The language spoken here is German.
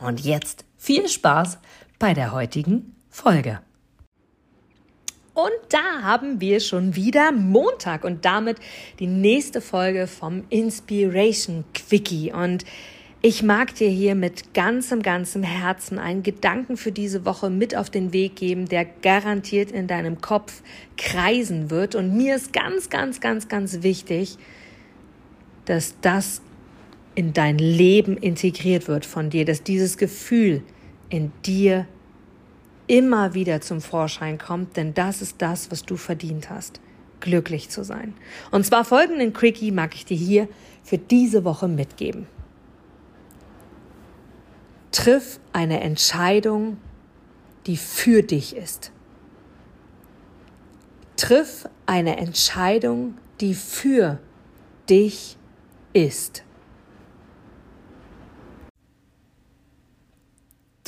Und jetzt viel Spaß bei der heutigen Folge. Und da haben wir schon wieder Montag und damit die nächste Folge vom Inspiration Quickie. Und ich mag dir hier mit ganzem, ganzem Herzen einen Gedanken für diese Woche mit auf den Weg geben, der garantiert in deinem Kopf kreisen wird. Und mir ist ganz, ganz, ganz, ganz wichtig, dass das in dein Leben integriert wird von dir, dass dieses Gefühl in dir immer wieder zum Vorschein kommt, denn das ist das, was du verdient hast, glücklich zu sein. Und zwar folgenden Quickie mag ich dir hier für diese Woche mitgeben. Triff eine Entscheidung, die für dich ist. Triff eine Entscheidung, die für dich ist.